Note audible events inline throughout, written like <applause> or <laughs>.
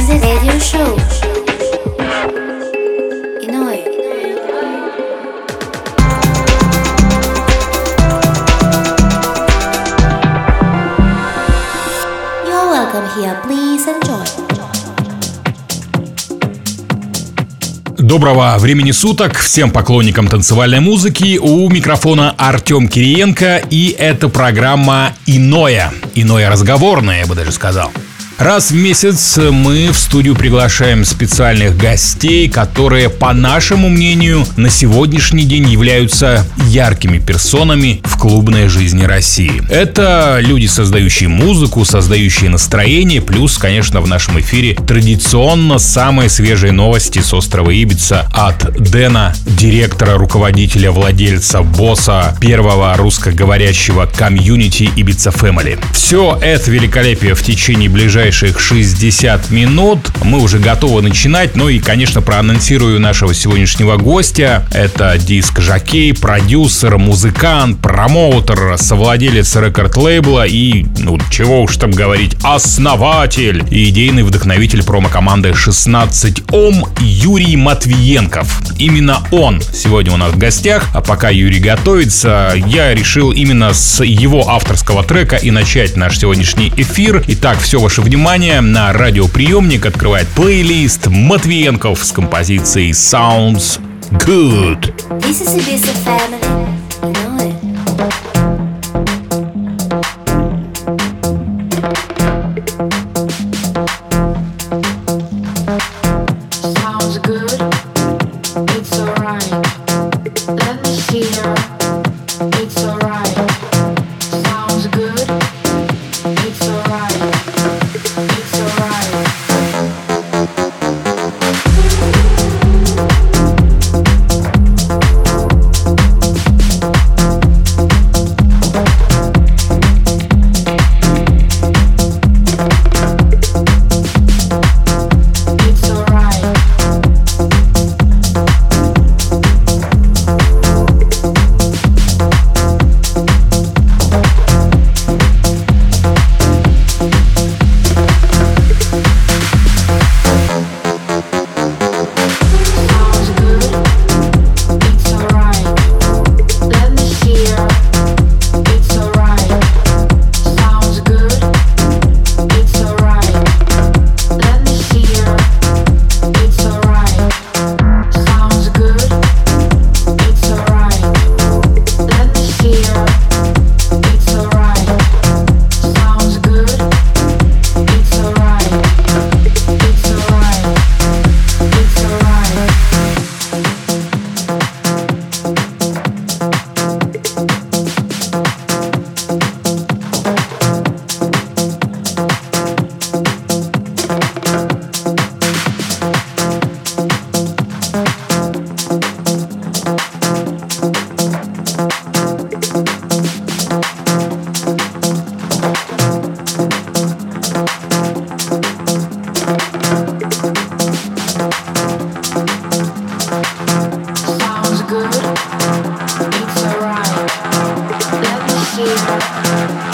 Exit Radio Show. Иное. You're welcome here. Please enjoy. Доброго времени суток всем поклонникам танцевальной музыки. У микрофона Артем Кириенко и это программа «Иное». Иное разговорное, я бы даже сказал. Раз в месяц мы в студию приглашаем специальных гостей, которые, по нашему мнению, на сегодняшний день являются яркими персонами в клубной жизни России. Это люди, создающие музыку, создающие настроение, плюс, конечно, в нашем эфире традиционно самые свежие новости с острова Ибица от Дэна, директора, руководителя, владельца, босса первого русскоговорящего комьюнити Ибица Family. Все это великолепие в течение ближайших ближайших 60 минут. Мы уже готовы начинать. Ну и, конечно, проанонсирую нашего сегодняшнего гостя. Это диск-жокей, продюсер, музыкант, промоутер, совладелец рекорд-лейбла и, ну, чего уж там говорить, основатель и идейный вдохновитель промо-команды 16 Ом Юрий Матвиенков. Именно он сегодня у нас в гостях. А пока Юрий готовится, я решил именно с его авторского трека и начать наш сегодняшний эфир. Итак, все ваше внимание внимание, на радиоприемник открывает плейлист Матвиенков с композицией Sounds Good. This is Ibiza family. You know it. energy.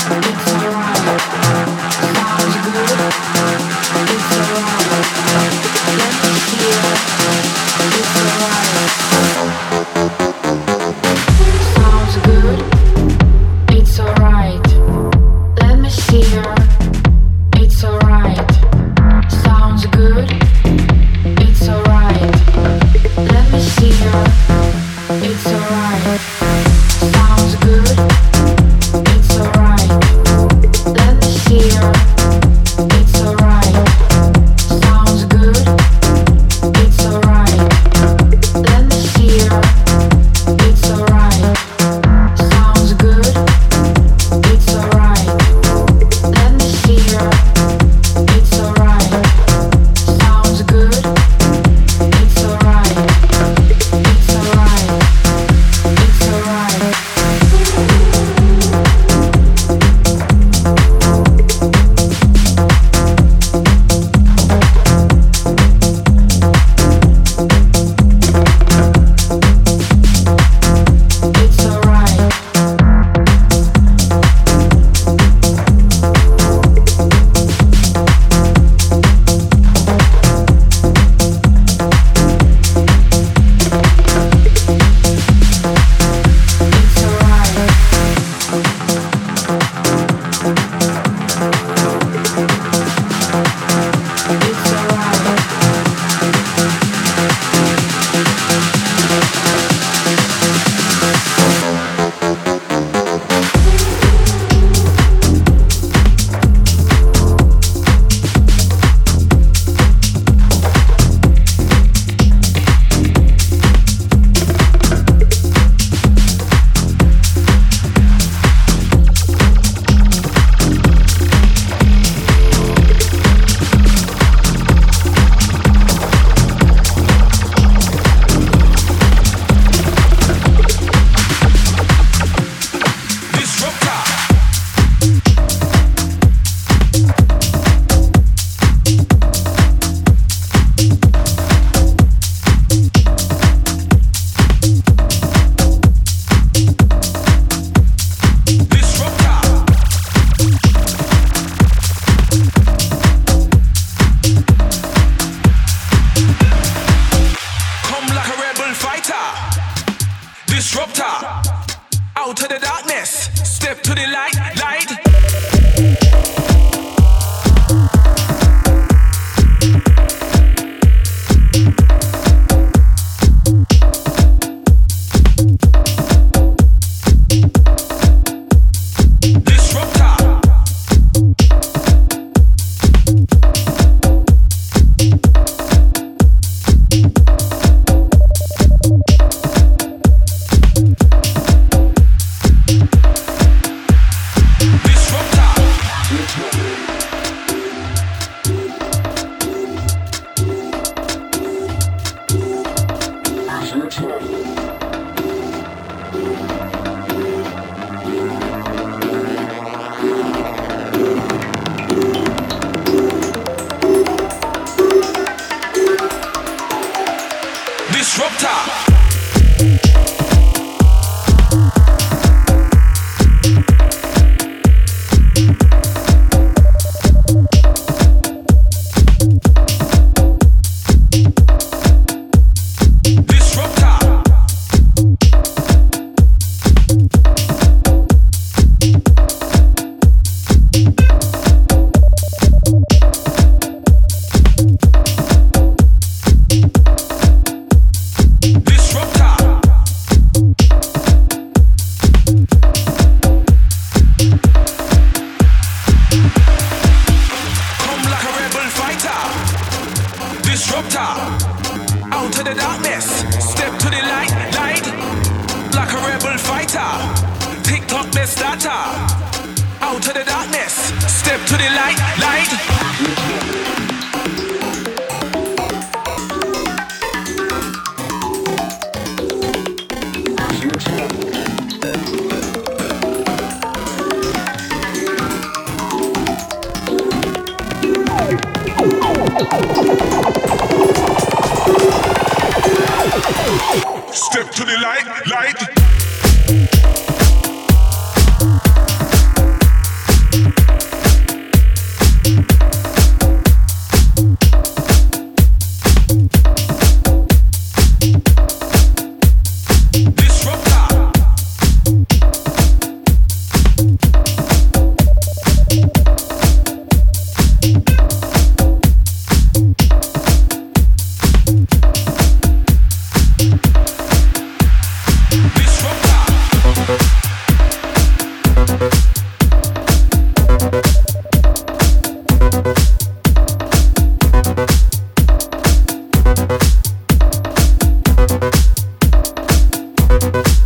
You.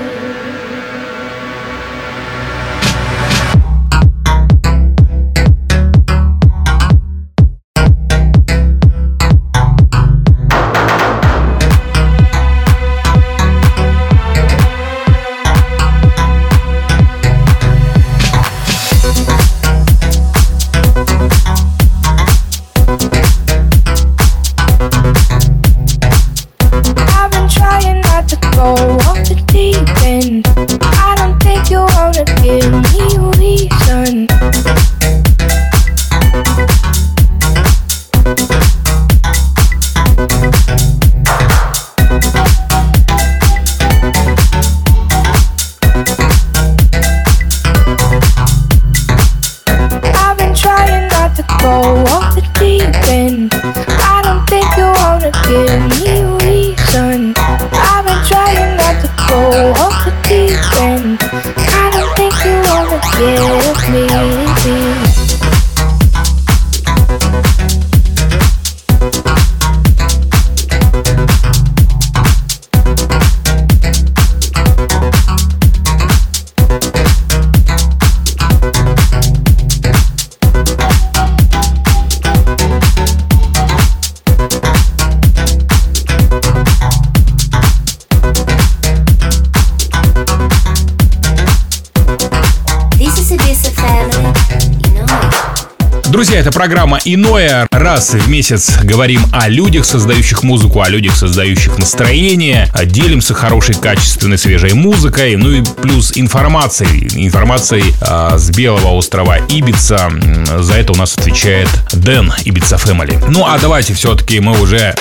Программа «Иное». Раз в месяц говорим о людях, создающих музыку, о людях, создающих настроение. Делимся хорошей, качественной, свежей музыкой. Ну и плюс информацией. Информацией а, с Белого острова Ибица. За это у нас отвечает Дэн Ибица Фэмили. Ну а давайте все-таки мы уже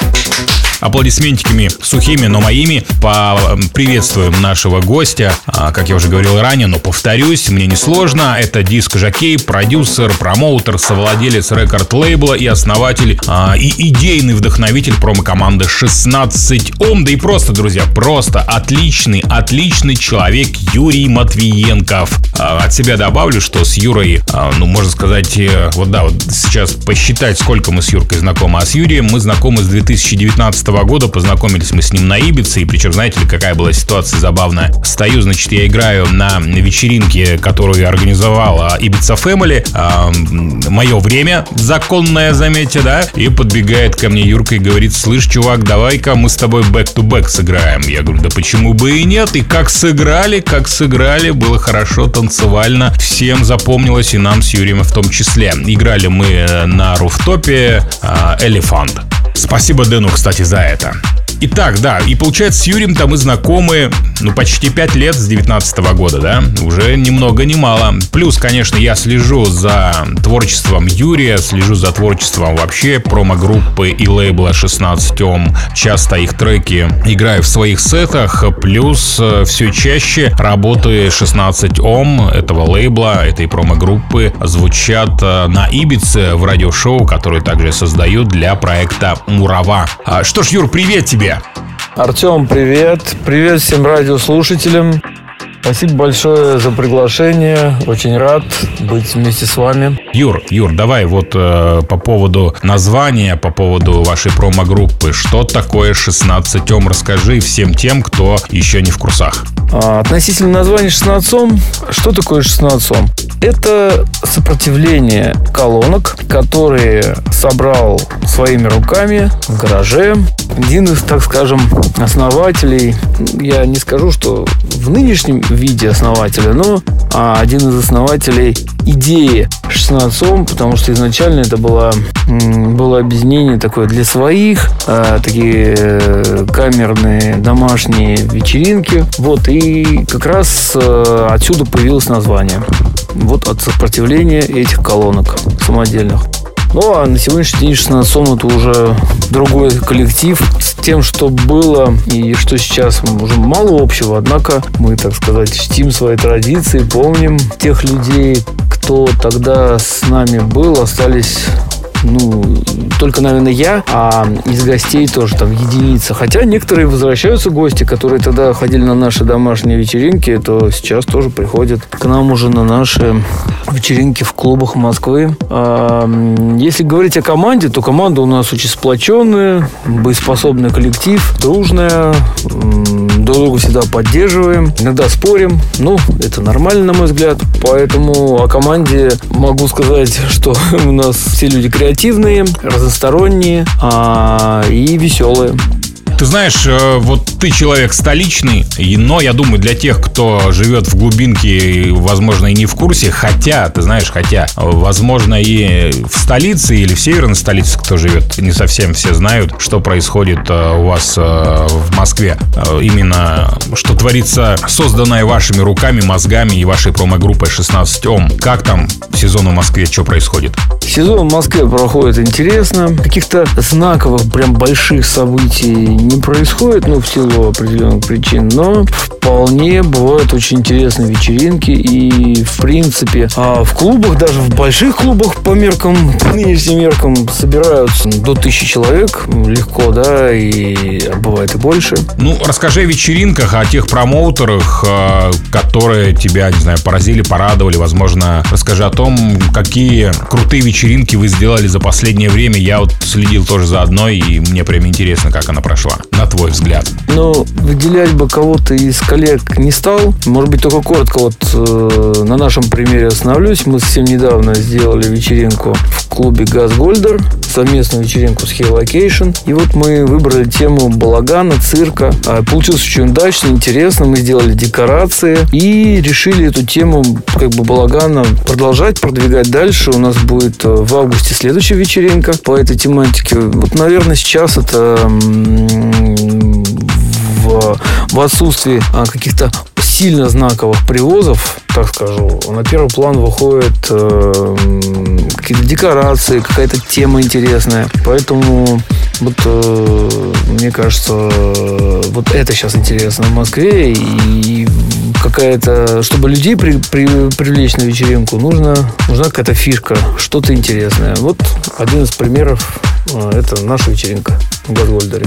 аплодисментиками сухими, но моими поприветствуем нашего гостя. А, Как я уже говорил ранее, но повторюсь, мне несложно. Это диск-жокей, продюсер, промоутер, совладелец рекорд-лейбла и основатель а, и идейный вдохновитель промо-команды 16 Ом. Да и просто, друзья, просто отличный, отличный человек Юрий Матвиенков. А, От себя добавлю, что с Юрой, а, ну, можно сказать, э, вот да, вот сейчас посчитать, сколько мы с Юркой знакомы. А с Юрием мы знакомы с 2019 года, познакомились мы с ним на Ибице, и причем, знаете ли, какая была ситуация забавная. Стою, значит, я играю на вечеринке, которую организовала Ibiza Family, а, мое время, законное, заметьте, да, и подбегает ко мне Юрка и говорит, слышь, чувак, давай-ка мы с тобой back-to-back сыграем. Я говорю, да почему бы и нет, и как сыграли, как сыграли, было хорошо, танцевально, всем запомнилось, и нам с Юрием в том числе. Играли мы э, на rooftop е а, «Elephant». Спасибо Дэну, кстати, за это. Итак, да, и получается, с Юрием-то мы знакомы, ну, почти 5 лет с 19 года, да? Уже ни много ни мало. Плюс, конечно, я слежу за творчеством Юрия, слежу за творчеством вообще промо-группы и лейбла 16 Ом. Часто их треки играю в своих сетах, плюс э, все чаще работы 16 Ом, этого лейбла, этой промо-группы, звучат э, на Ибице в радиошоу, которое также я создаю для проекта Мурава. А, Что ж, Юр, привет тебе! Артем, привет. Привет всем радиослушателям. Спасибо большое за приглашение. Очень рад быть вместе с вами. Юр, Юр, давай вот э, по поводу названия, по поводу вашей промо-группы. Что такое 16 ом? Расскажи всем тем, кто еще не в курсах. А, относительно названия 16 ом, что такое 16 ом? Это сопротивление колонок, которые собрал своими руками в гараже. Один из, так скажем, основателей, я не скажу, что в нынешнем виде основателя, но а, один из основателей идеи 16 ом, потому что изначально это было, было объединение такое для своих, а, такие э, камерные домашние вечеринки. Вот, и как раз э, отсюда появилось название. Вот от сопротивления этих колонок самодельных. Ну, а на сегодняшний день 16 это уже другой коллектив с тем, что было и что сейчас уже мало общего. Однако мы, так сказать, чтим свои традиции, помним тех людей, кто тогда с нами был, остались ну, только, наверное, я, а из гостей тоже там единица. Хотя некоторые возвращаются гости, которые тогда ходили на наши домашние вечеринки, то сейчас тоже приходят к нам уже на наши вечеринки в клубах Москвы. А, если говорить о команде, то команда у нас очень сплоченная, боеспособный коллектив, дружная, друг друга всегда поддерживаем, иногда спорим, ну, это нормально, на мой взгляд. Поэтому о команде могу сказать, что <laughs> у нас все люди креативные, разносторонние а, и веселые. Ты знаешь, э, вот ты человек столичный, но я думаю, для тех, кто живет в глубинке, возможно, и не в курсе, хотя, ты знаешь, хотя, возможно, и в столице или в северной столице, кто живет, не совсем все знают, что происходит э, у вас э, в Москве. Именно, что творится созданное вашими руками, мозгами и вашей промо-группой 16 Ом. Как там сезон в Москве, что происходит? Сезон в Москве проходит интересно. Каких-то знаковых, прям больших событий не происходит, ну, в силу определенных причин, но вполне бывают очень интересные вечеринки и, в принципе, а в клубах, даже в больших клубах по меркам, <laughs> по нынешним меркам, собираются до тысячи человек легко, да, и бывает и больше. Ну, расскажи о вечеринках, о тех промоутерах, а, которые тебя, не знаю, поразили, порадовали, возможно, расскажи о том, какие крутые вечеринки вы сделали за последнее время. Я вот следил тоже за одной, и мне прям интересно, как она прошла на твой взгляд? Ну, выделять бы кого-то из коллег не стал. Может быть, только коротко вот э, на нашем примере остановлюсь. Мы совсем недавно сделали вечеринку в клубе Газ Гольдер, совместную вечеринку с Location. И вот мы выбрали тему балагана, цирка. А, получилось очень удачно, интересно. Мы сделали декорации и решили эту тему как бы балагана продолжать, продвигать дальше. У нас будет э, в августе следующая вечеринка по этой тематике. Вот, наверное, сейчас это в, в отсутствии а, каких-то сильно знаковых привозов, так скажу, на первый план выходят э, какие-то декорации, какая-то тема интересная. Поэтому вот э, мне кажется, вот это сейчас интересно в Москве и какая-то, чтобы людей при, при, привлечь на вечеринку, нужно, нужна какая-то фишка, что-то интересное. Вот один из примеров э, это наша вечеринка в Газгольдере.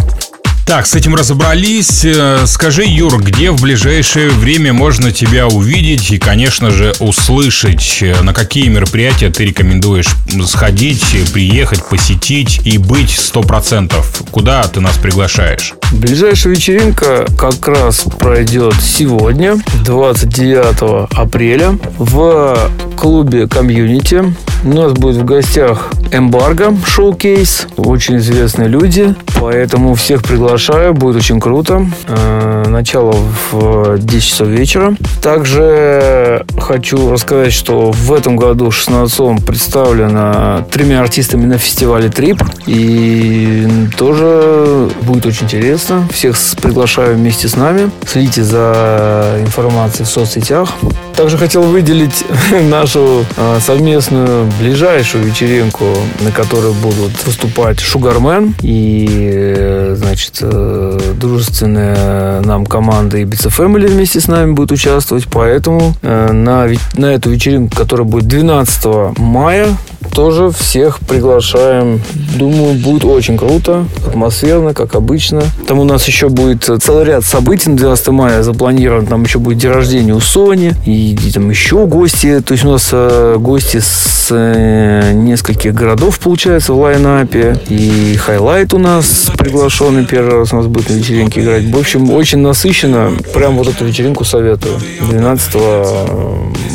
Так, с этим разобрались. Э, скажи, Юр, где в ближайшее время можно тебя увидеть и, конечно же, услышать? На какие мероприятия ты рекомендуешь сходить, приехать, посетить и быть 100%? Куда ты нас приглашаешь? Ближайшая вечеринка как раз пройдет сегодня, 29 апреля, в клубе «Community». У нас будет в гостях Embargo showcase. Очень известные люди. Поэтому всех приглашаю. Будет очень круто. Э, начало в 10 часов вечера. Также хочу рассказать, что в этом году 16 представлено тремя артистами на фестивале Trip. И тоже будет очень интересно. Всех приглашаю вместе с нами. Следите за информацией в соцсетях. Также хотел выделить <laughs> нашу э, совместную ближайшую вечеринку, на которой будут выступать Шугармен и, э, значит, э, дружественная нам команда Ibiza Family вместе с нами будет участвовать. Поэтому на, на эту вечеринку, которая будет 12 мая, тоже всех приглашаем. Думаю, будет очень круто, атмосферно, как обычно. Там у нас еще будет целый ряд событий на 12 мая запланирован. Там еще будет день рождения у Сони и, и там еще гости. То есть у нас э, гости с э, нескольких городов, получается, в line-up е. И highlight у нас приглашенный первый раз у нас будет на вечеринке играть. В общем, очень насыщенно. Прям вот эту вечеринку советую. 12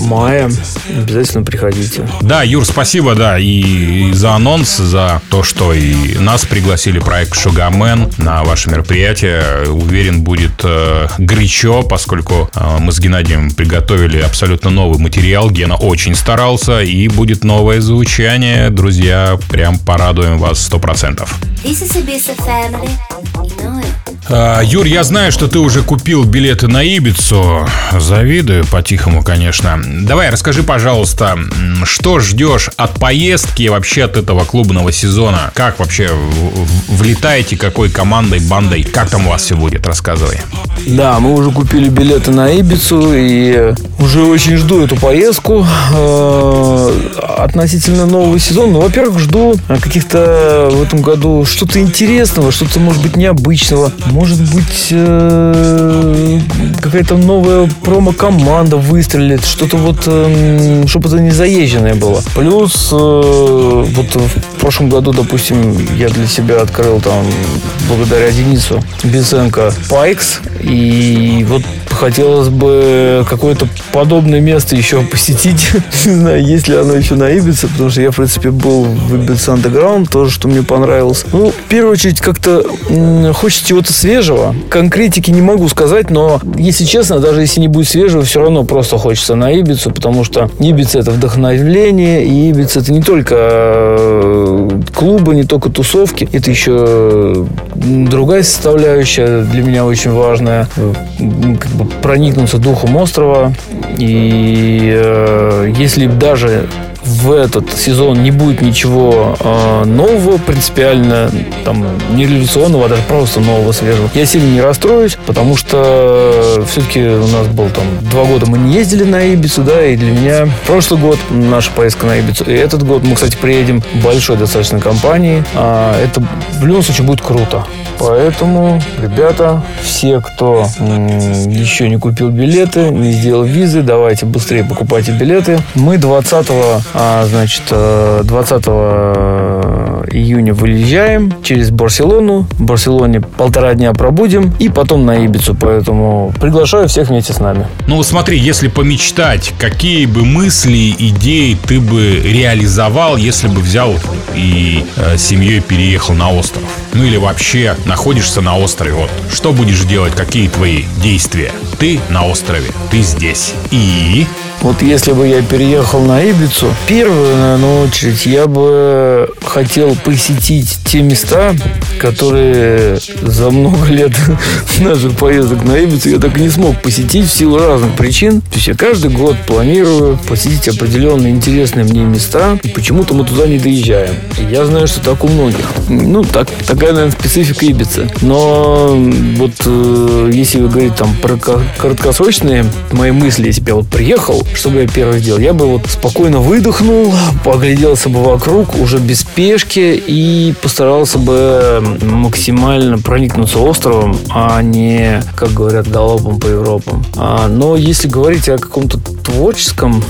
мая. Обязательно приходите. Да, Юр, спасибо, да, и, и за анонс, за то, что и нас пригласили проект Шугамен на ваше мероприятие. Уверен, будет э, горячо, поскольку э, мы с Геннадием приготовили абсолютно новый материал. Гена очень старался, и будет новое звучание. Друзья, прям порадуем вас сто процентов. This is Ibiza family. You know it. А, Юр, я знаю, что ты уже купил билеты на Ибицу. Завидую по-тихому, конечно. Давай, расскажи, пожалуйста, что ждешь от поездки вообще от этого клубного сезона? Как вообще влетаете, какой командой, бандой? Как там у вас все будет? Рассказывай. Да, мы уже купили билеты на Ибицу и уже очень жду эту поездку. Э, Относительно нового сезона, ну, во-первых, жду каких-то в этом году что-то интересного, что-то, может быть, необычного. Может быть, э, какая-то новая промо-команда выстрелит, что-то вот, эм, чтобы это не заезженное было. Плюс, э, вот в прошлом году, допустим, я для себя открыл там, благодаря Денису Бесенко, Пайкс, и вот хотелось бы какое-то подобное место еще посетить. <laughs> Не знаю, есть ли оно еще на Ибице, потому что я, в принципе, был в Ибице Underground, тоже, что мне понравилось. Ну, в первую очередь, как-то хочется чего-то свежего. Конкретики не могу сказать, но, если честно, даже если не будет свежего, все равно просто хочется на Ибицу, потому что Ибица – это вдохновление, и Ибица – это не только э, клубы, не только тусовки, это еще другая составляющая для меня очень важная. Э, Как бы проникнуться духом острова. И э, если даже в этот сезон не будет ничего э, нового, принципиально там не революционного, а даже просто нового, свежего. Я сильно не расстроюсь, потому что все-таки у нас был там два года мы не ездили на Ибицу, да, и для меня прошлый год наша поездка на Ибицу, и этот год мы, кстати, приедем большой достаточно компании. А, это в любом случае будет круто. Поэтому, ребята, все, кто еще не купил билеты, не сделал визы, давайте быстрее покупайте билеты. Мы 20 а, значит, э, 20 июня выезжаем через Барселону. В Барселоне полтора дня пробудем и потом на Ибицу. Поэтому приглашаю всех вместе с нами. Ну, смотри, если помечтать, какие бы мысли, идеи ты бы реализовал, если бы взял и э, семьей переехал на остров? Ну или вообще находишься на острове. Вот что будешь делать, какие твои действия? Ты на острове, ты здесь. И Вот если бы я переехал на Ибицу, первую, наверное, очередь, я бы хотел посетить те места, которые за много лет <laughs> наших поездок на Ибицу я так и не смог посетить в силу разных причин. То есть я каждый год планирую посетить определенные интересные мне места, и почему-то мы туда не доезжаем. Я знаю, что так у многих. Ну, так, такая, наверное, специфика Ибицы. Но вот э, если вы говорите там про краткосрочные мои мысли, если бы я вот приехал, что бы я первое сделал? Я бы вот спокойно выдохнул, погляделся бы вокруг уже без спешки и постарался бы максимально проникнуться островом, а не, как говорят, галопом по Европам. А, но если говорить о каком-то творческом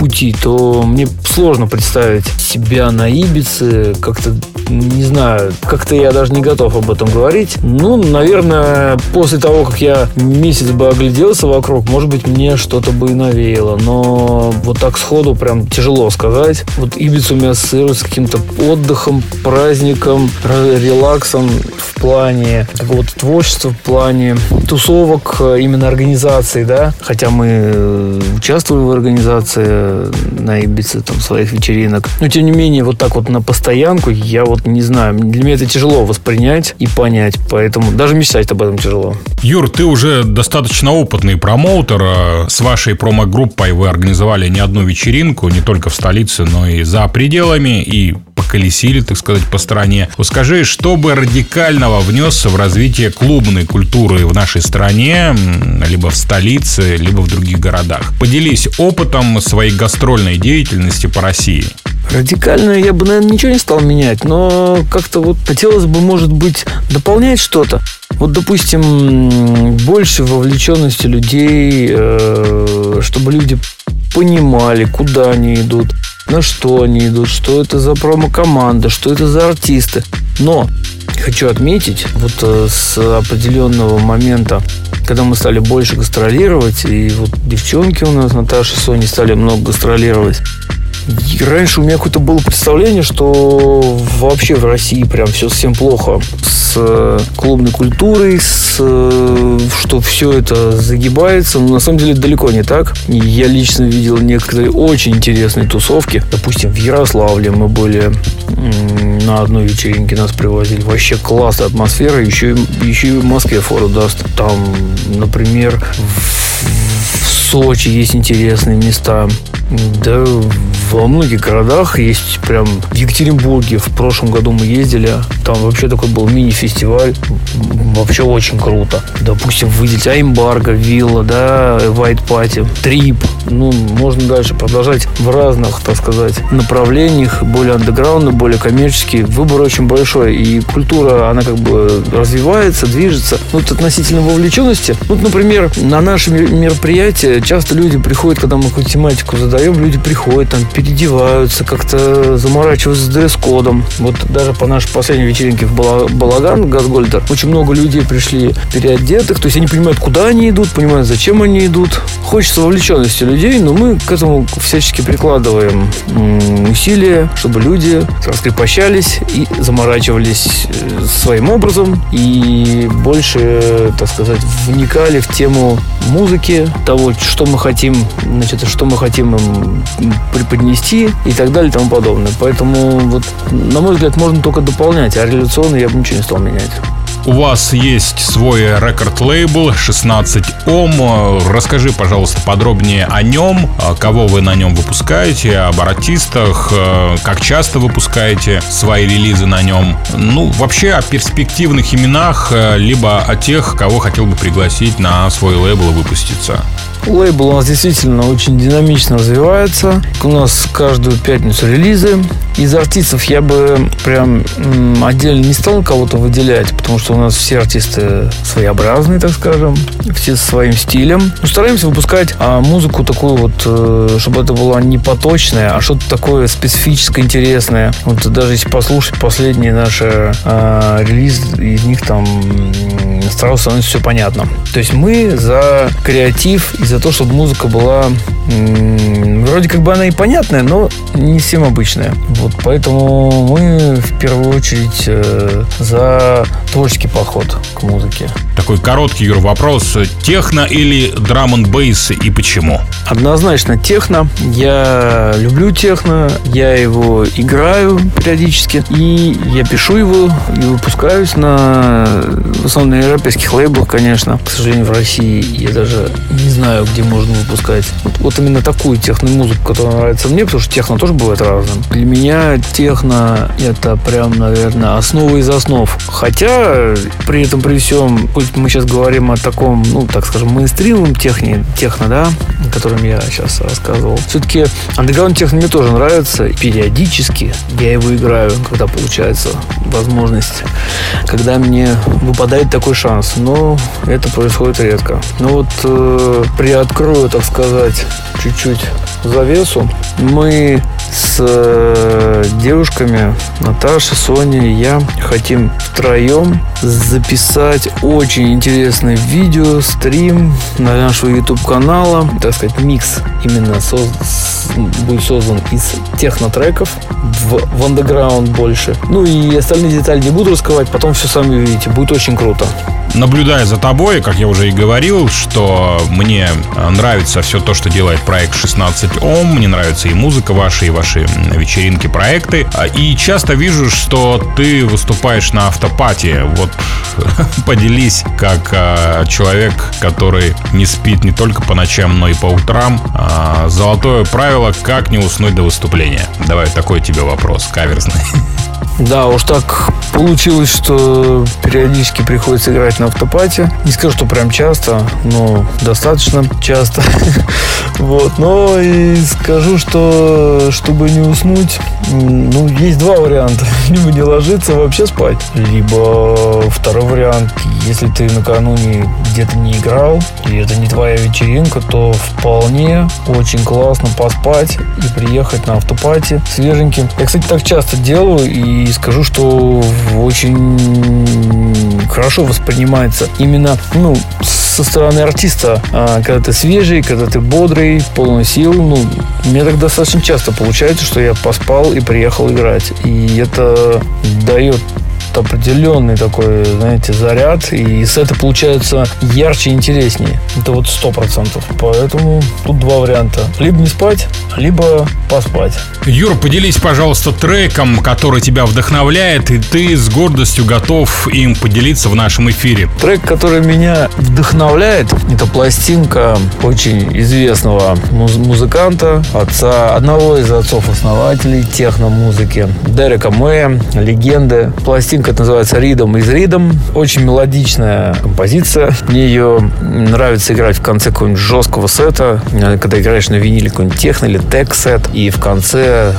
пути, то мне сложно представить себя на Ибице. Как-то, не знаю, как-то я даже не готов об этом говорить. Ну, наверное, после того, как я месяц бы огляделся вокруг, может быть, мне что-то бы и навеяло. Но вот так сходу прям тяжело сказать. Вот Ибица у меня ассоциируется с каким-то отдыхом, праздником, релаксом в плане какого-то творчества, в плане тусовок, э, именно организации, да. Хотя мы э, участвовали в организации на Ибице там своих вечеринок. Но тем не менее, вот так вот на постоянку, я вот не знаю, для меня это тяжело воспринять и понять, поэтому даже мечтать об этом тяжело. Юр, ты уже достаточно опытный промоутер. Э, С вашей промо-группой вы организовали не одну вечеринку, не только в столице, но и за пределами, и поколесили, так сказать, по стране. Вот скажи, что бы радикального внес в развитие клубной культуры в нашей стране, либо в столице, либо в других городах? Поделись опытом своей гастрольной деятельности по России. Радикально я бы, наверное, ничего не стал менять, но как-то вот хотелось бы, может быть, дополнять что-то. Вот, допустим, больше вовлеченности людей, э, чтобы люди понимали, куда они идут, на что они идут, что это за промо-команда, что это за артисты. Но хочу отметить, вот э, с определенного момента, когда мы стали больше гастролировать, и вот девчонки у нас, Наташа Соня, стали много гастролировать, раньше у меня какое-то было представление, что вообще в России прям все совсем плохо с э, клубной культурой, с, э, что все это загибается, но на самом деле далеко не так. Я лично видел некоторые очень интересные тусовки. Допустим, в Ярославле мы были на одной вечеринке, нас привозили. Вообще классная атмосфера. Еще, еще и в Москве фору даст. Там, например, в Сочи есть интересные места. Да, во многих городах есть прям в Екатеринбурге. В прошлом году мы ездили. Там вообще такой был мини-фестиваль. Вообще очень круто. Допустим, выделить Аймбарго, Вилла, да, White Party, Трип. Ну, можно дальше продолжать в разных, так сказать, направлениях. Более андеграундно, более коммерческий. Выбор очень большой. И культура, она как бы развивается, движется. Вот относительно вовлеченности. Вот, например, на наши мероприятия часто люди приходят, когда мы какую-то тематику задаем, люди приходят, там переодеваются, как-то заморачиваются с дресс-кодом. Вот даже по нашей последней вечеринке в Балаган, Газгольдер, очень много людей пришли переодетых, то есть они понимают, куда они идут, понимают, зачем они идут. Хочется вовлеченности людей, но мы к этому всячески прикладываем усилия, чтобы люди раскрепощались и заморачивались э, своим образом и больше, так сказать, вникали в тему музыки, того, что мы хотим, значит, что мы хотим им преподнести и так далее и тому подобное. Поэтому, вот, на мой взгляд, можно только дополнять, а реляционно я бы ничего не стал менять. У вас есть свой рекорд-лейбл 16 Ом. Расскажи, пожалуйста, подробнее о нем, кого вы на нем выпускаете, об артистах, как часто выпускаете свои релизы на нем. Ну, вообще о перспективных именах, либо о тех, кого хотел бы пригласить на свой лейбл и выпуститься. Лейбл у нас действительно очень динамично развивается. У нас каждую пятницу релизы. Из артистов я бы прям отдельно не стал кого-то выделять, потому что у нас все артисты своеобразные, так скажем, все со своим стилем. Но стараемся выпускать а, музыку такую вот, э, чтобы это было не поточное, а что-то такое специфическое, интересное. Вот даже если послушать последние наши а, релизы, из них там сразу становится все понятно. То есть мы за креатив и за то, чтобы музыка была вроде как бы она и понятная, но не всем обычная. Вот поэтому мы в первую очередь э, за творческий подход к музыке. Такой короткий, Юр, вопрос. Техно или драм н бейс и почему? Однозначно техно. Я люблю техно, я его играю периодически, и я пишу его и выпускаюсь на в основном на европейских лейблах, конечно. К сожалению, в России я даже не знаю, где можно выпускать. Вот, вот именно такую техно-музыку, которая нравится мне, потому что техно тоже бывает разным. Для меня техно это прям, наверное, основа из основ. Хотя, при этом, при всем, пусть мы сейчас говорим о таком, ну, так скажем, мейнстримовом техне, техно, да, о котором я сейчас рассказывал. Все-таки андеграунд техно мне тоже нравится. Периодически я его играю, когда получается возможность, когда мне выпадает такой шанс. Но это происходит редко. Но вот э, приоткрою, так сказать, чуть-чуть завесу. Мы с э, девушками Наташей, Соней и я хотим втроем записать очень интересное видео, стрим на нашего YouTube канала, так сказать, микс именно соз... будет создан из технотреков в, в underground больше. Ну и остальные детали не буду раскрывать, потом все сами увидите, будет очень круто наблюдая за тобой, как я уже и говорил, что мне нравится все то, что делает проект 16 Ом, мне нравится и музыка ваша, и ваши вечеринки, проекты. И часто вижу, что ты выступаешь на автопате. Вот <laughs> поделись, как а, человек, который не спит не только по ночам, но и по утрам. А, золотое правило, как не уснуть до выступления. Давай такой тебе вопрос, каверзный. <laughs> Да, уж так получилось, что периодически приходится играть на автопате. Не скажу, что прям часто, но достаточно часто. <laughs> Вот. Но и скажу, что чтобы не уснуть, ну, есть два варианта. <laughs> Либо не ложиться, вообще спать. Либо второй вариант, если ты накануне где-то не играл, и это не твоя вечеринка, то вполне очень классно поспать и приехать на автопате свеженьким. Я, кстати, так часто делаю, и скажу, что очень хорошо воспринимается именно, ну, со стороны артиста, а, когда ты свежий, когда ты бодрый, полный сил. Ну, мне так достаточно часто получается, что я поспал и приехал играть. И это дает определенный такой, знаете, заряд, и сеты получаются ярче и интереснее. Это вот сто процентов. Поэтому тут два варианта. Либо не спать, либо поспать. Юра, поделись, пожалуйста, треком, который тебя вдохновляет, и ты с гордостью готов им поделиться в нашем эфире. Трек, который меня вдохновляет, это пластинка очень известного муз- музыканта, отца, одного из отцов-основателей техно-музыки, Дерека Мэя, легенды. Пластинка это называется «Ридом из Ридом». Очень мелодичная композиция. Мне ее нравится играть в конце какого-нибудь жесткого сета, когда играешь на виниле какой-нибудь техно или тек-сет, и в конце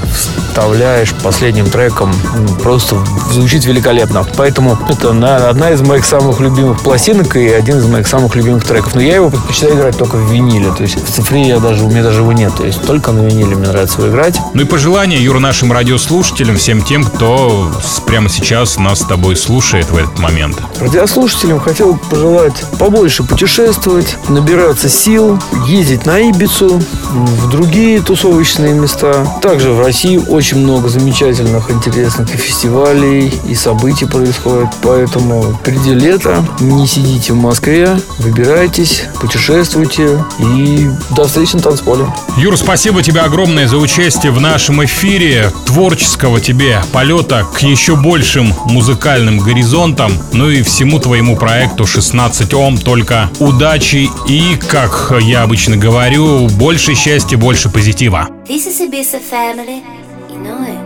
вставляешь последним треком. ну, Просто звучит великолепно. Поэтому это на- одна из моих самых любимых пластинок и один из моих самых любимых треков. Но я его предпочитаю играть только в виниле. То есть в цифре я даже, у меня даже его нет. То есть только на виниле мне нравится его играть. Ну и пожелания, Юра, нашим радиослушателям, всем тем, кто прямо сейчас нас с тобой слушает в этот момент. Радиослушателям хотел пожелать побольше путешествовать, набираться сил, ездить на Ибицу, в другие тусовочные места. Также в России очень много замечательных, интересных и фестивалей, и событий происходит. Поэтому впереди лето, не сидите в Москве, выбирайтесь, путешествуйте и до встречи на танцполе. Юр, спасибо тебе огромное за участие в нашем эфире. Творческого тебе полета к еще большим музыкальным горизонтам. Ну и всему твоему проекту 16 Ом. Только удачи и, как я обычно говорю, больше счастья, больше позитива. This is Ibiza family. You know it.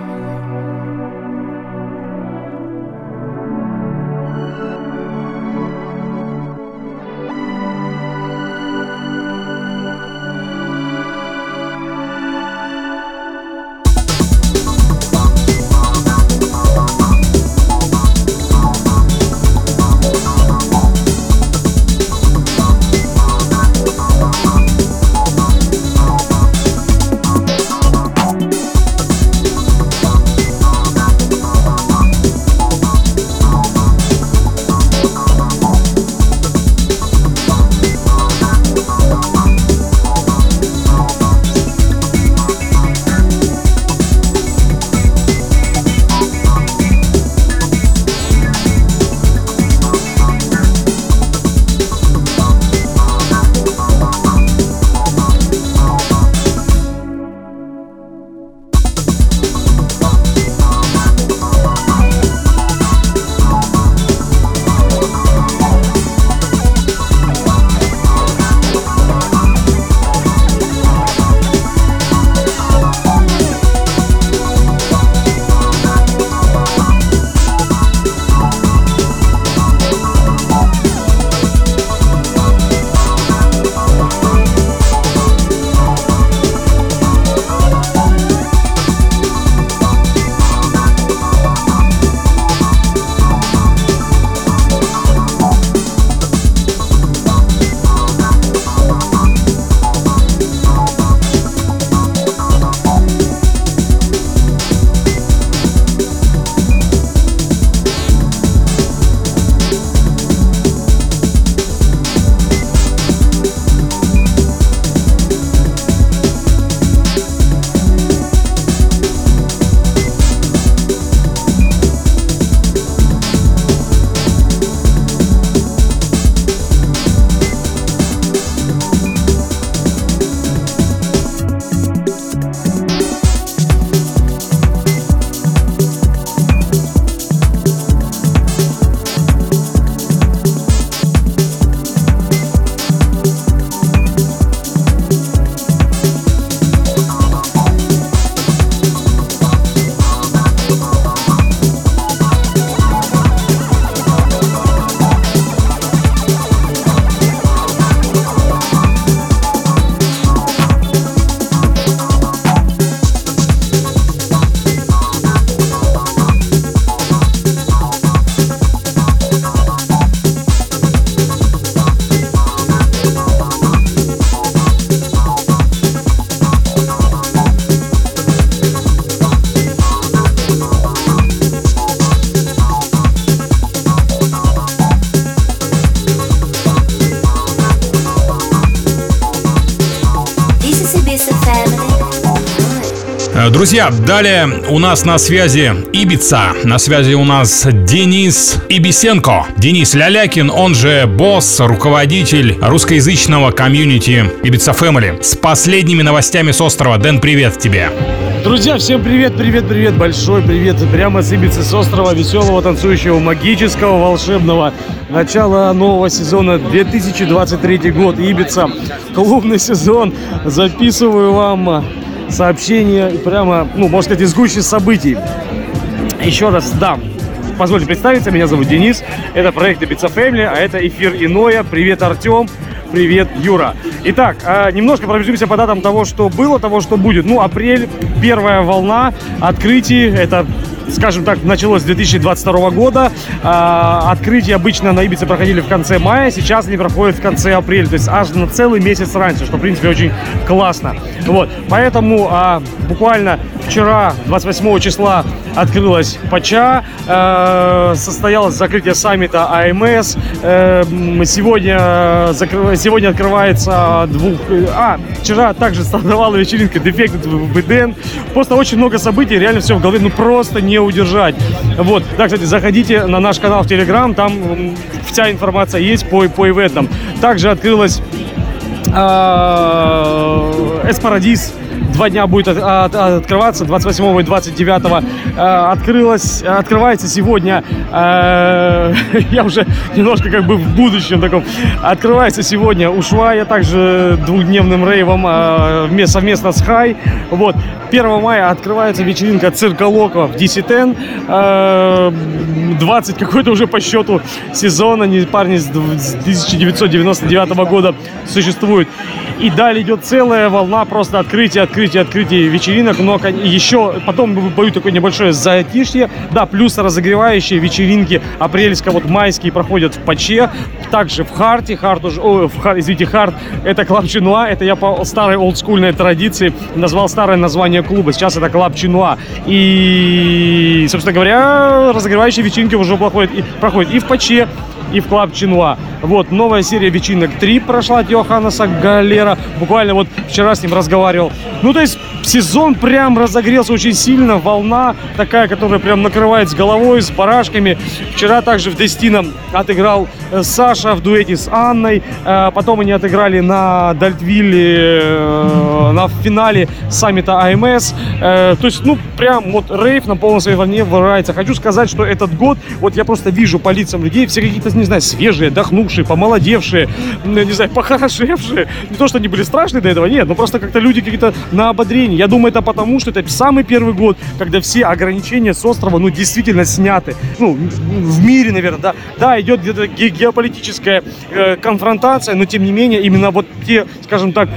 Друзья, далее у нас на связи Ибица. На связи у нас Денис Ибисенко. Денис Лялякин, он же босс, руководитель русскоязычного комьюнити Ибица Family. С последними новостями с острова. Дэн, привет тебе. Друзья, всем привет, привет, привет, большой привет прямо с Ибицы с острова веселого, танцующего, магического, волшебного начала нового сезона 2023 год. Ибица, клубный сезон. Записываю вам сообщение прямо, ну, можно сказать, из гущи событий. Еще раз, да, позвольте представиться, меня зовут Денис, это проект Ibiza Family, а это эфир Иноя. Привет, Артем. Привет, Юра. Итак, а, немножко пробежимся по датам того, что было, того, что будет. Ну, апрель, первая волна открытий. Это скажем так, началось с 2022 года. А, открытия обычно на Ибице проходили в конце мая, сейчас они проходят в конце апреля, то есть аж на целый месяц раньше, что, в принципе, очень классно. Вот, поэтому а, буквально вчера, 28 числа, открылась Пача, э, состоялось закрытие саммита АМС, э, сегодня, закры- сегодня открывается двух... А, вчера также стартовала вечеринка Defected в. Просто очень много событий, реально все в голове, ну просто не удержать. Вот, да, кстати, заходите на наш канал в Телеграм, там вся информация есть по, по ивентам. Также открылась э, Эспарадис. Два дня будет от- от- открываться, 28 и 29 э, открылась, открывается сегодня, э, <laughs> я уже немножко как бы в будущем таком, открывается сегодня Ушвая, также двухдневным рейвом э, вме- совместно с Хай. Вот, 1 мая открывается вечеринка Цирка Локо в DC-10, э, 20 какой-то уже по счету сезона, не парни с дв- с 1999 года существуют. И далее идет целая волна просто открытия, открытия, открытия вечеринок. Но еще потом будет такое небольшое затишье. Да, плюс разогревающие вечеринки апрельско, вот майские проходят в Паче. Также в Heart е. Heart уже, о, в Хар- извините, Heart это Club Chinois. Это я по старой олдскульной традиции назвал старое название клуба. Сейчас это Club Chinois. И, собственно говоря, разогревающие вечеринки уже проходят и, проходят и в Паче, и в Club Chinois. Вот, новая серия вечеринок 3 прошла от Йоханнеса Галера. Буквально вот вчера с ним разговаривал. Ну, то есть сезон прям разогрелся очень сильно. Волна такая, которая прям накрывает с головой, с барашками. Вчера также в Destino отыграл э, Саша в дуэте с Анной. Э, Потом они отыграли на Дальт Виле э, на финале саммита IMS. То есть, ну, прям вот рейв на полной своей волне вырывается. Хочу сказать, что этот год, вот я просто вижу по лицам людей, все какие-то, не знаю, свежие, отдохнувшие, помолодевшие, не знаю, <laughs> похорошевшие. Не то, что они были страшные до этого, нет, но просто как-то люди какие-то на ободрении. Я думаю, это потому, что это самый первый год, когда все ограничения с острова, ну, действительно сняты. Ну, в мире, наверное, да. Да, идет где-то ге- геополитическая э, конфронтация, но тем не менее, именно вот те, скажем так,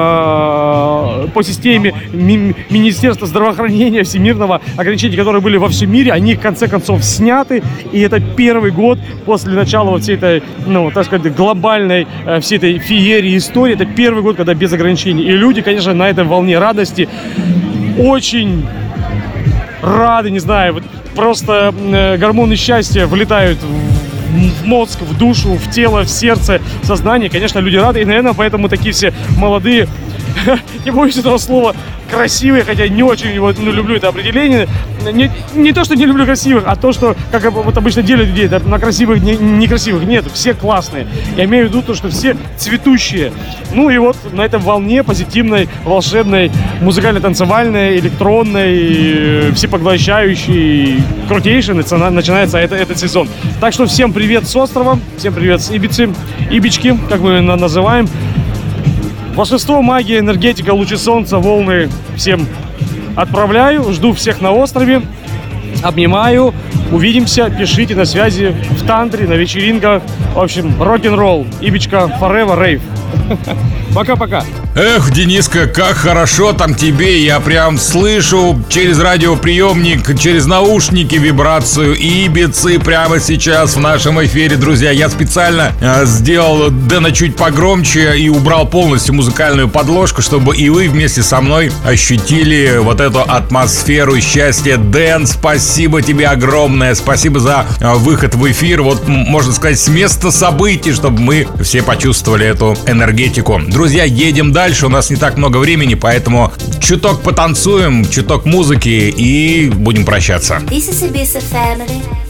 э, по системе ми- Министерства здравоохранения всемирного ограничений, которые были во всем мире, они в конце концов сняты. И это первый год после начала вот всей этой, ну, так сказать, глобальной э, всей этой феерии истории. Это первый год, когда без ограничений. И люди, конечно, на этой волне радости очень рады, не знаю, вот просто э, гормоны счастья влетают в мозг, в душу, в тело, в сердце, в сознание. Конечно, люди рады, и, наверное, поэтому такие все молодые, <laughs> не боюсь этого слова, красивые, хотя не очень его, ну, люблю это определение. Не, не то, что не люблю красивых, а то, что, как вот обычно делят людей, да, на красивых, не, некрасивых. Нет, все классные. Я имею в виду то, что все цветущие. Ну и вот на этой волне позитивной, волшебной, музыкально-танцевальной, электронной, всепоглощающей, крутейшей начина- начинается это- этот сезон. Так что всем привет с острова, всем привет с Ибицы, Ибички, как мы на- называем. Волшебство, магия, энергетика, лучи солнца, волны всем отправляю. Жду всех на острове. Обнимаю. Увидимся. Пишите на связи в тантре, на вечеринках. В общем, рок-н-ролл. Ибичка, forever, рейв. <laughs> Пока-пока. Эх, Дениска, как хорошо там тебе. Я прям слышу через радиоприемник, через наушники вибрацию Ибицы прямо сейчас в нашем эфире, друзья. Я специально э, сделал Дэна чуть погромче и убрал полностью музыкальную подложку, чтобы и вы вместе со мной ощутили вот эту атмосферу счастья. Дэн, спасибо тебе огромное. Спасибо за э, выход в эфир. Вот, можно сказать, с места событий, чтобы мы все почувствовали эту энергетику. Друзья, едем дальше дальше. У нас не так много времени, поэтому чуток потанцуем, чуток музыки и будем прощаться. This is a family.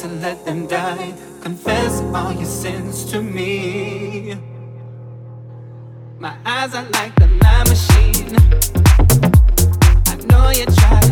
to let them die. Confess all your sins to me. My eyes are like the lie machine. I know you tried.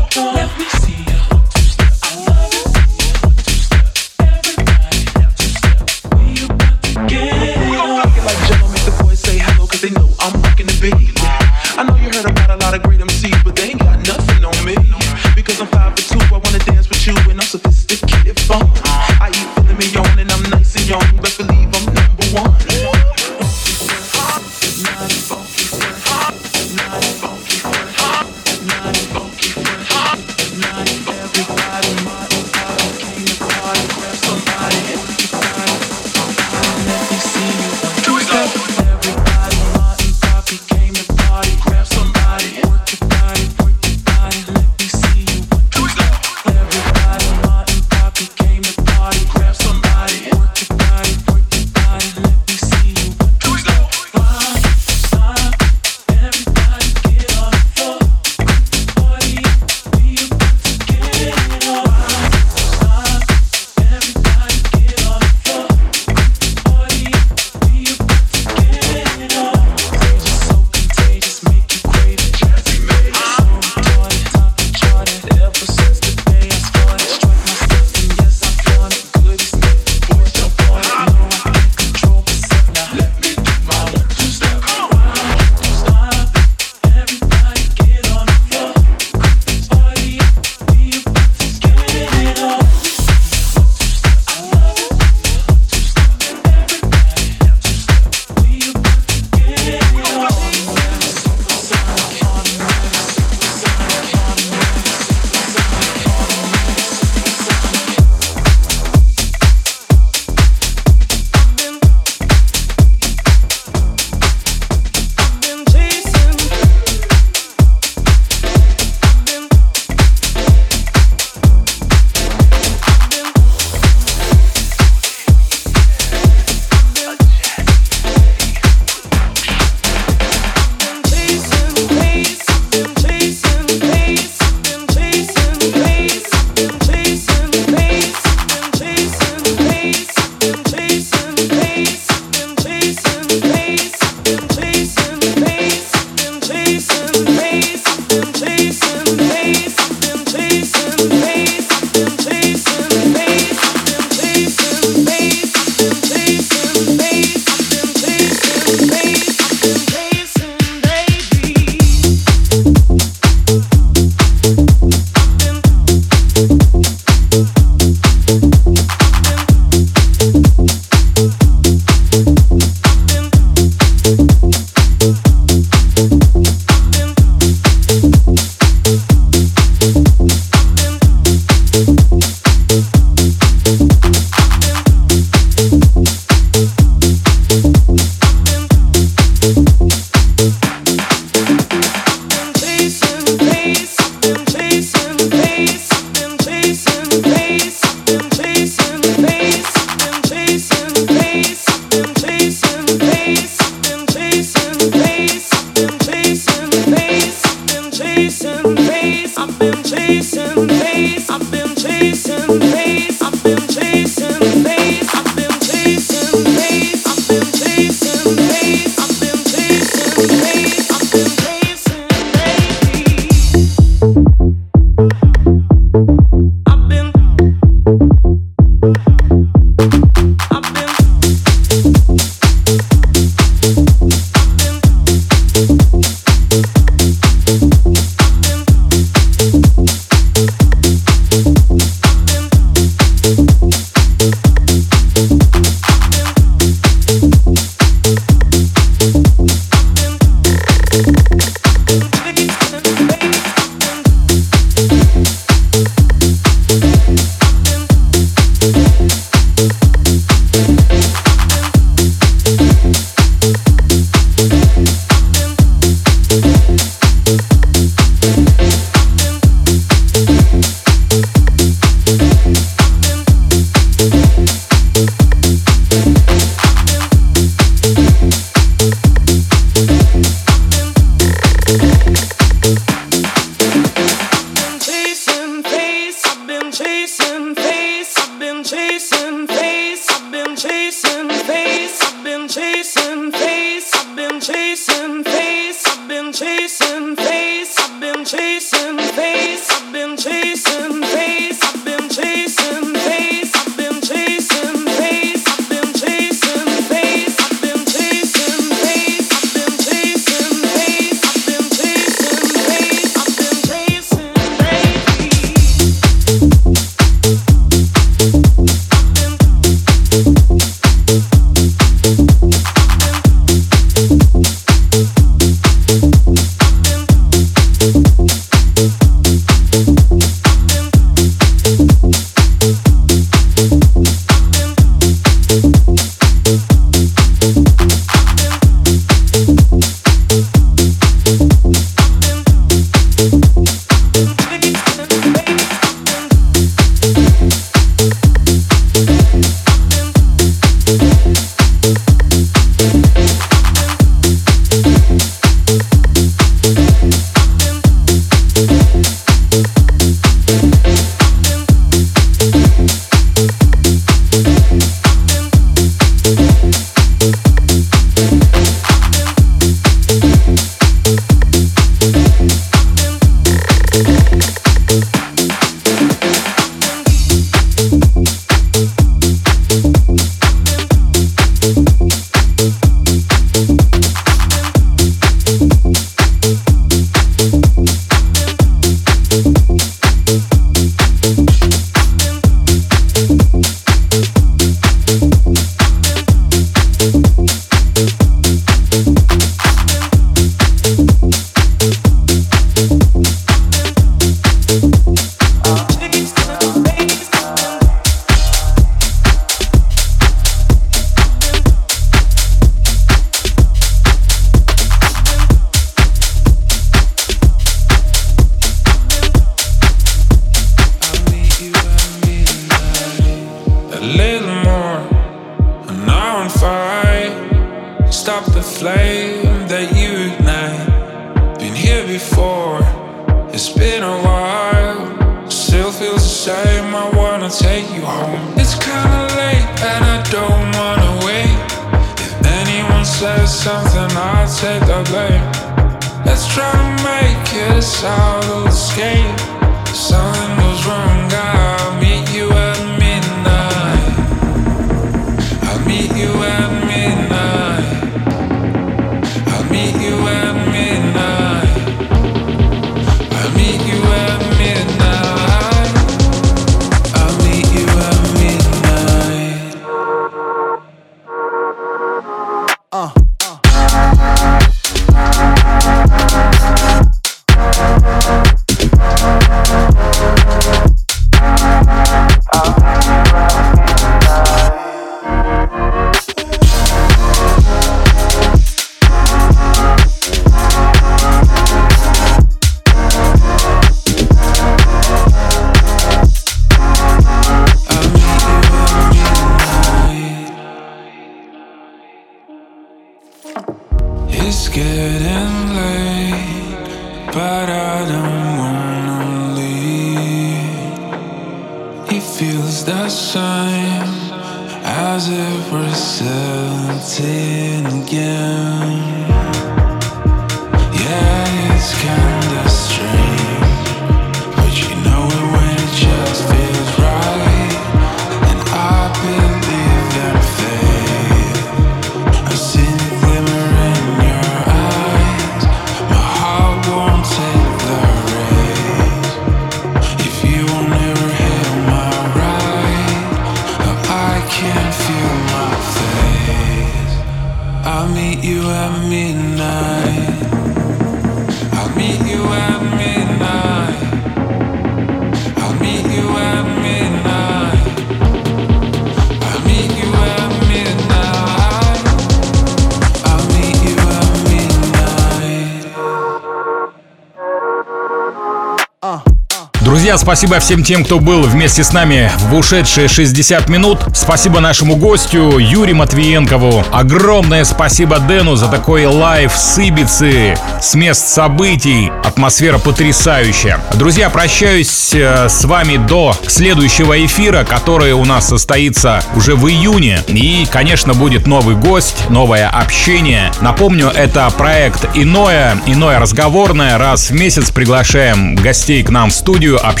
Друзья, спасибо всем тем, кто был вместе с нами в ушедшие 60 минут. Спасибо нашему гостю Юрию Матвиенкову. Огромное спасибо Дэну за такой лайв с Ибицы, с мест событий. Атмосфера потрясающая. Друзья, прощаюсь э, с вами до следующего эфира, который у нас состоится уже в июне. И, конечно, будет новый гость, новое общение. Напомню, это проект «Иное», «Иное разговорное». Раз в месяц приглашаем гостей к нам в студию, общаемся.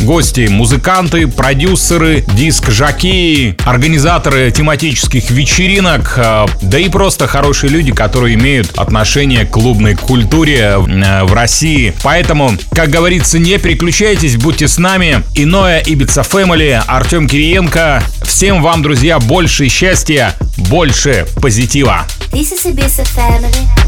Гости – музыканты, продюсеры, диск-жокеи, организаторы тематических вечеринок, э, да и просто хорошие люди, которые имеют отношение к клубной культуре э, в России. Поэтому, как говорится, не переключайтесь, будьте с нами. Иное Ibiza Family, Артем Кириенко. Всем вам, друзья, больше счастья, больше позитива. This is Ibiza family.